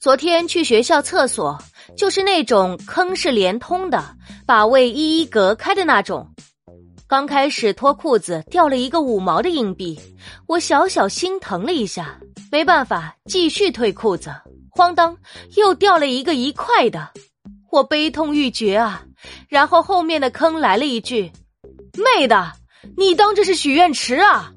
昨天去学校厕所，就是那种坑是连通的，把位一一隔开的那种。刚开始脱裤子掉了一个五毛的硬币，我小小心疼了一下，没办法继续退裤子。哐当，又掉了一个一块的，我悲痛欲绝啊！然后后面的坑来了一句：“妹的，你当这是许愿池啊？”